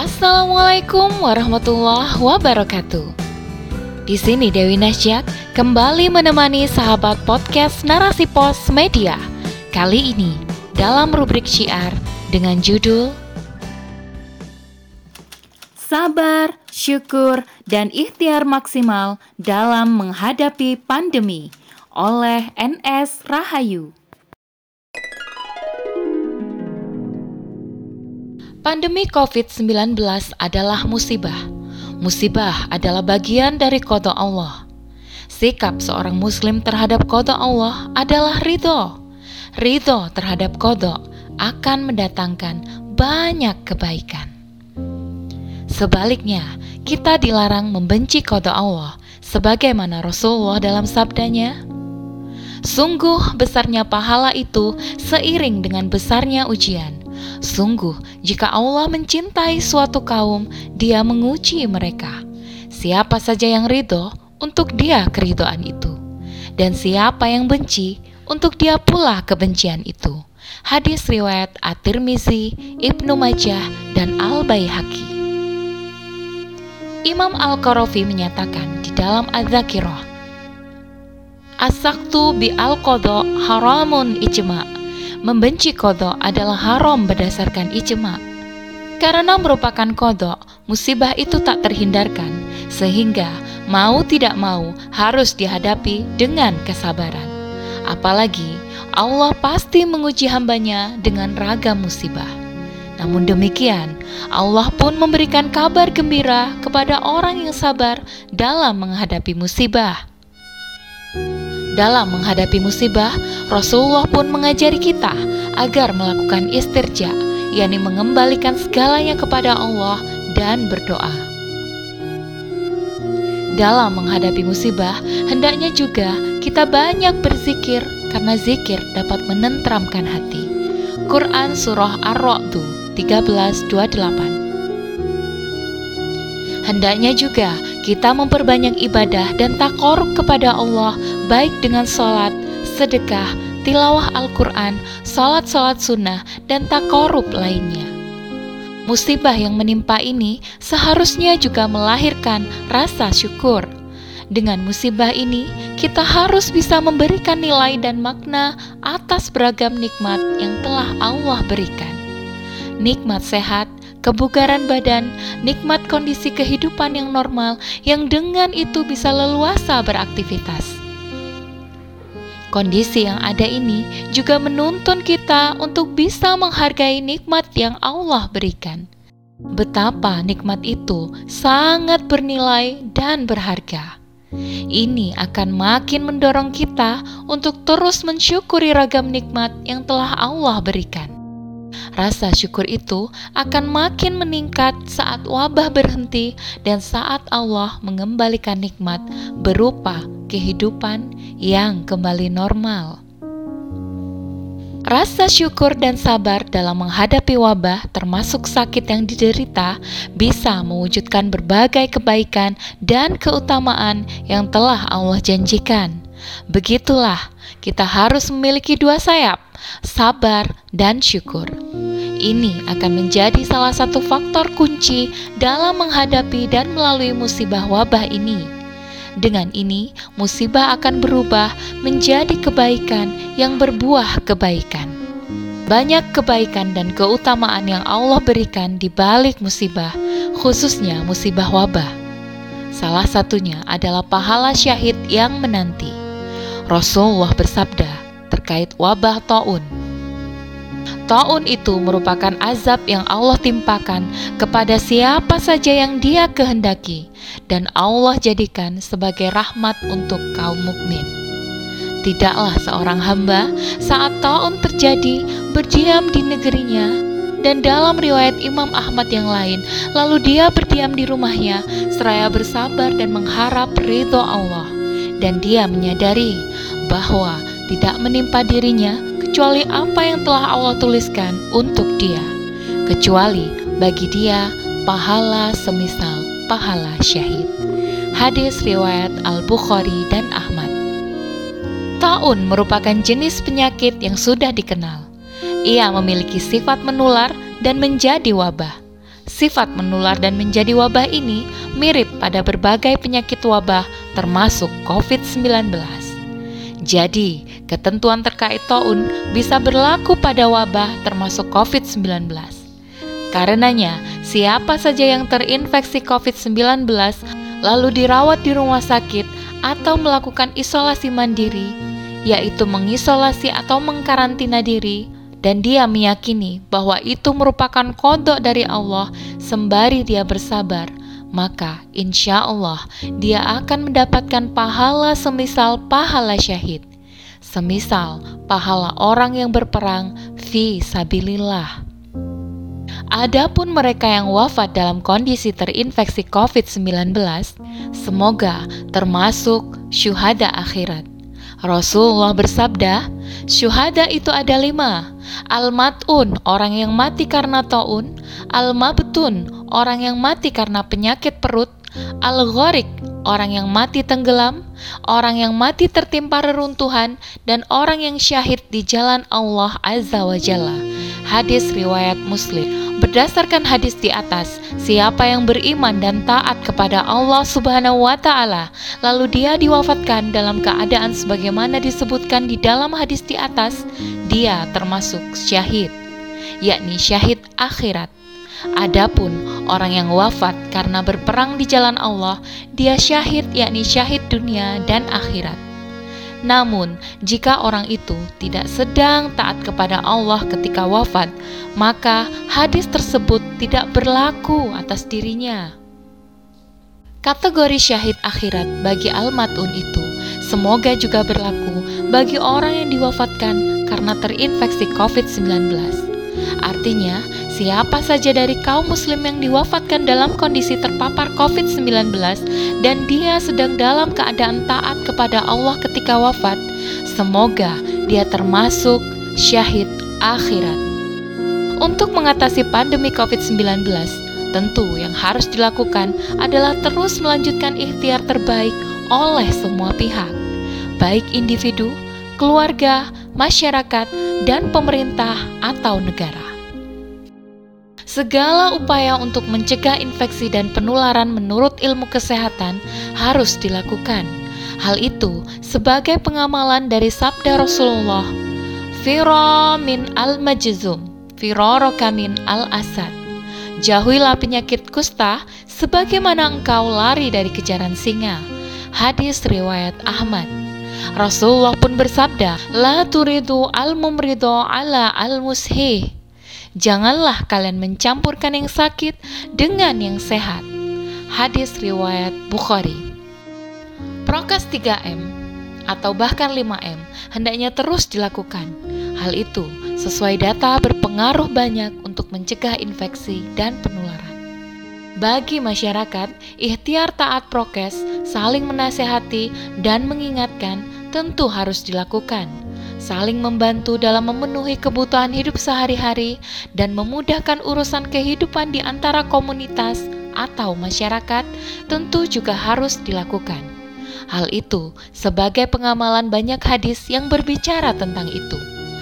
Assalamualaikum warahmatullahi wabarakatuh. Di sini Dewi Nasjak kembali menemani sahabat podcast Narasi Pos Media. Kali ini dalam rubrik syiar dengan judul Sabar, syukur, dan ikhtiar maksimal dalam menghadapi pandemi oleh NS Rahayu. Pandemi COVID-19 adalah musibah. Musibah adalah bagian dari kodok Allah. Sikap seorang muslim terhadap kodok Allah adalah ridho. Ridho terhadap kodok akan mendatangkan banyak kebaikan. Sebaliknya, kita dilarang membenci kodok Allah, sebagaimana Rasulullah dalam sabdanya, Sungguh besarnya pahala itu seiring dengan besarnya ujian. Sungguh, jika Allah mencintai suatu kaum, Dia menguji mereka. Siapa saja yang ridho, untuk Dia keridoan itu, dan siapa yang benci, untuk Dia pula kebencian itu. Hadis riwayat At-Tirmizi, Ibnu Majah, dan Al-Baihaqi. Imam Al-Qarafi menyatakan di dalam Az-Zakirah, Asaktu bi al-qadha haramun ijma' membenci kodok adalah haram berdasarkan ijma. Karena merupakan kodok, musibah itu tak terhindarkan, sehingga mau tidak mau harus dihadapi dengan kesabaran. Apalagi Allah pasti menguji hambanya dengan ragam musibah. Namun demikian, Allah pun memberikan kabar gembira kepada orang yang sabar dalam menghadapi musibah. Dalam menghadapi musibah, Rasulullah pun mengajari kita agar melakukan istirja, yakni mengembalikan segalanya kepada Allah dan berdoa. Dalam menghadapi musibah, hendaknya juga kita banyak berzikir karena zikir dapat menentramkan hati. Quran Surah Ar-Ra'du 1328 Hendaknya juga kita memperbanyak ibadah dan takoruk kepada Allah baik dengan sholat, sedekah, tilawah Al-Quran, sholat-sholat sunnah, dan takorub lainnya. Musibah yang menimpa ini seharusnya juga melahirkan rasa syukur. Dengan musibah ini, kita harus bisa memberikan nilai dan makna atas beragam nikmat yang telah Allah berikan. Nikmat sehat, kebugaran badan, nikmat kondisi kehidupan yang normal yang dengan itu bisa leluasa beraktivitas. Kondisi yang ada ini juga menuntun kita untuk bisa menghargai nikmat yang Allah berikan. Betapa nikmat itu sangat bernilai dan berharga. Ini akan makin mendorong kita untuk terus mensyukuri ragam nikmat yang telah Allah berikan. Rasa syukur itu akan makin meningkat saat wabah berhenti dan saat Allah mengembalikan nikmat berupa kehidupan yang kembali normal. Rasa syukur dan sabar dalam menghadapi wabah, termasuk sakit yang diderita, bisa mewujudkan berbagai kebaikan dan keutamaan yang telah Allah janjikan. Begitulah, kita harus memiliki dua sayap, sabar dan syukur. Ini akan menjadi salah satu faktor kunci dalam menghadapi dan melalui musibah wabah ini. Dengan ini, musibah akan berubah menjadi kebaikan yang berbuah kebaikan. Banyak kebaikan dan keutamaan yang Allah berikan di balik musibah, khususnya musibah wabah. Salah satunya adalah pahala syahid yang menanti. Rasulullah bersabda terkait wabah taun Taun itu merupakan azab yang Allah timpakan kepada siapa saja yang Dia kehendaki, dan Allah jadikan sebagai rahmat untuk kaum mukmin. Tidaklah seorang hamba saat taun terjadi berdiam di negerinya, dan dalam riwayat Imam Ahmad yang lain, lalu dia berdiam di rumahnya seraya bersabar dan mengharap ridho Allah, dan dia menyadari bahwa tidak menimpa dirinya kecuali apa yang telah Allah tuliskan untuk dia, kecuali bagi dia pahala semisal pahala syahid. Hadis riwayat Al-Bukhari dan Ahmad. Taun merupakan jenis penyakit yang sudah dikenal. Ia memiliki sifat menular dan menjadi wabah. Sifat menular dan menjadi wabah ini mirip pada berbagai penyakit wabah termasuk COVID-19. Jadi, ketentuan terkait taun bisa berlaku pada wabah termasuk COVID-19. Karenanya, siapa saja yang terinfeksi COVID-19 lalu dirawat di rumah sakit atau melakukan isolasi mandiri, yaitu mengisolasi atau mengkarantina diri, dan dia meyakini bahwa itu merupakan kodok dari Allah sembari dia bersabar, maka insya Allah dia akan mendapatkan pahala semisal pahala syahid, semisal pahala orang yang berperang fi sabilillah. Adapun mereka yang wafat dalam kondisi terinfeksi COVID-19, semoga termasuk syuhada akhirat. Rasulullah bersabda, syuhada itu ada lima. Al-mat'un, orang yang mati karena ta'un. Al-mabtun, orang yang mati karena penyakit perut. Al-ghorik, orang yang mati tenggelam. Orang yang mati tertimpa reruntuhan. Dan orang yang syahid di jalan Allah Azza wa Jalla. Hadis riwayat Muslim. Berdasarkan hadis di atas, siapa yang beriman dan taat kepada Allah Subhanahu wa taala, lalu dia diwafatkan dalam keadaan sebagaimana disebutkan di dalam hadis di atas, dia termasuk syahid, yakni syahid akhirat. Adapun orang yang wafat karena berperang di jalan Allah, dia syahid yakni syahid dunia dan akhirat. Namun, jika orang itu tidak sedang taat kepada Allah ketika wafat, maka hadis tersebut tidak berlaku atas dirinya. Kategori syahid akhirat bagi al-mat'un itu semoga juga berlaku bagi orang yang diwafatkan karena terinfeksi COVID-19. Artinya, siapa saja dari kaum muslim yang diwafatkan dalam kondisi terpapar COVID-19 dan dia sedang dalam keadaan taat kepada Allah ketika wafat, semoga dia termasuk syahid akhirat. Untuk mengatasi pandemi COVID-19, tentu yang harus dilakukan adalah terus melanjutkan ikhtiar terbaik oleh semua pihak, baik individu, keluarga, masyarakat, dan pemerintah atau negara. Segala upaya untuk mencegah infeksi dan penularan menurut ilmu kesehatan harus dilakukan. Hal itu sebagai pengamalan dari sabda Rasulullah, Fira min al-majzum, firoroka min al-asad. Jauhilah penyakit kusta sebagaimana engkau lari dari kejaran singa. Hadis riwayat Ahmad. Rasulullah pun bersabda, La turidu al-mumrido ala al-mushih Janganlah kalian mencampurkan yang sakit dengan yang sehat. Hadis riwayat Bukhari. Prokes 3M atau bahkan 5M hendaknya terus dilakukan. Hal itu sesuai data berpengaruh banyak untuk mencegah infeksi dan penularan. Bagi masyarakat, ikhtiar taat prokes, saling menasehati, dan mengingatkan tentu harus dilakukan saling membantu dalam memenuhi kebutuhan hidup sehari-hari, dan memudahkan urusan kehidupan di antara komunitas atau masyarakat, tentu juga harus dilakukan. Hal itu sebagai pengamalan banyak hadis yang berbicara tentang itu.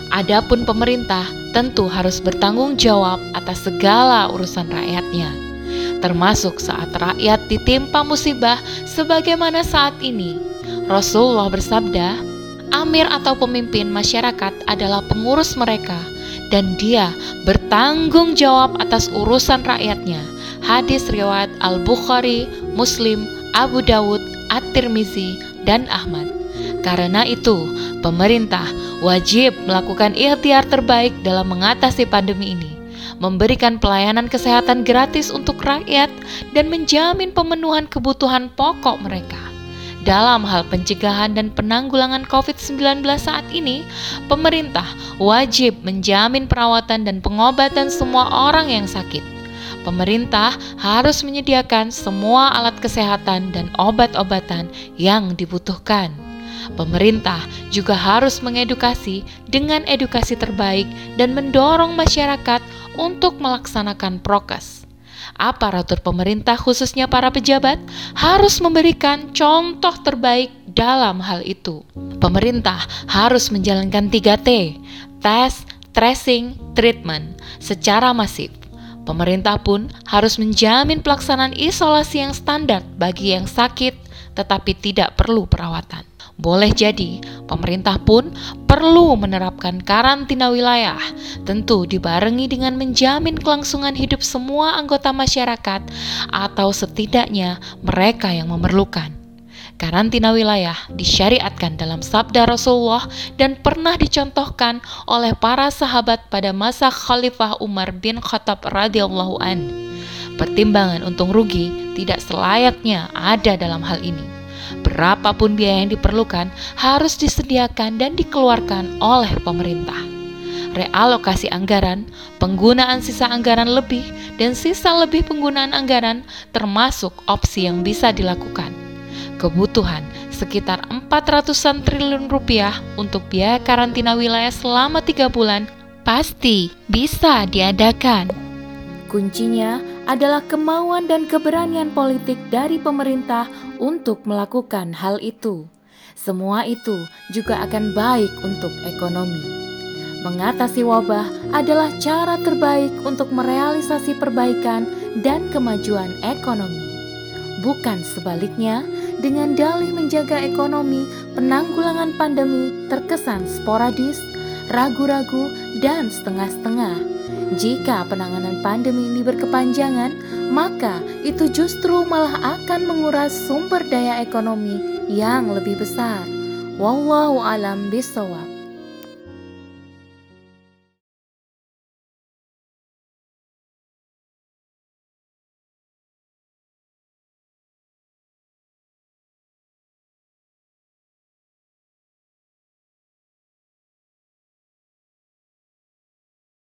Adapun pemerintah tentu harus bertanggung jawab atas segala urusan rakyatnya, termasuk saat rakyat ditimpa musibah sebagaimana saat ini. Rasulullah bersabda, amir atau pemimpin masyarakat adalah pengurus mereka dan dia bertanggung jawab atas urusan rakyatnya. Hadis riwayat Al-Bukhari, Muslim, Abu Dawud, At-Tirmizi, dan Ahmad. Karena itu, pemerintah wajib melakukan ikhtiar terbaik dalam mengatasi pandemi ini, memberikan pelayanan kesehatan gratis untuk rakyat, dan menjamin pemenuhan kebutuhan pokok mereka. Dalam hal pencegahan dan penanggulangan COVID-19 saat ini, pemerintah wajib menjamin perawatan dan pengobatan semua orang yang sakit. Pemerintah harus menyediakan semua alat kesehatan dan obat-obatan yang dibutuhkan. Pemerintah juga harus mengedukasi dengan edukasi terbaik dan mendorong masyarakat untuk melaksanakan prokes aparatur pemerintah khususnya para pejabat harus memberikan contoh terbaik dalam hal itu. Pemerintah harus menjalankan 3T, tes, tracing, treatment secara masif. Pemerintah pun harus menjamin pelaksanaan isolasi yang standar bagi yang sakit tetapi tidak perlu perawatan. Boleh jadi, pemerintah pun perlu menerapkan karantina wilayah, tentu dibarengi dengan menjamin kelangsungan hidup semua anggota masyarakat atau setidaknya mereka yang memerlukan. Karantina wilayah disyariatkan dalam sabda Rasulullah dan pernah dicontohkan oleh para sahabat pada masa Khalifah Umar bin Khattab radhiyallahu an. Pertimbangan untung rugi tidak selayaknya ada dalam hal ini. Berapapun biaya yang diperlukan harus disediakan dan dikeluarkan oleh pemerintah. Realokasi anggaran, penggunaan sisa anggaran lebih, dan sisa lebih penggunaan anggaran termasuk opsi yang bisa dilakukan kebutuhan sekitar 400-an triliun rupiah untuk biaya karantina wilayah selama tiga bulan pasti bisa diadakan. Kuncinya adalah kemauan dan keberanian politik dari pemerintah untuk melakukan hal itu. Semua itu juga akan baik untuk ekonomi. Mengatasi wabah adalah cara terbaik untuk merealisasi perbaikan dan kemajuan ekonomi. Bukan sebaliknya, dengan dalih menjaga ekonomi, penanggulangan pandemi terkesan sporadis, ragu-ragu, dan setengah-setengah. Jika penanganan pandemi ini berkepanjangan, maka itu justru malah akan menguras sumber daya ekonomi yang lebih besar. Wallahu alam bisawab.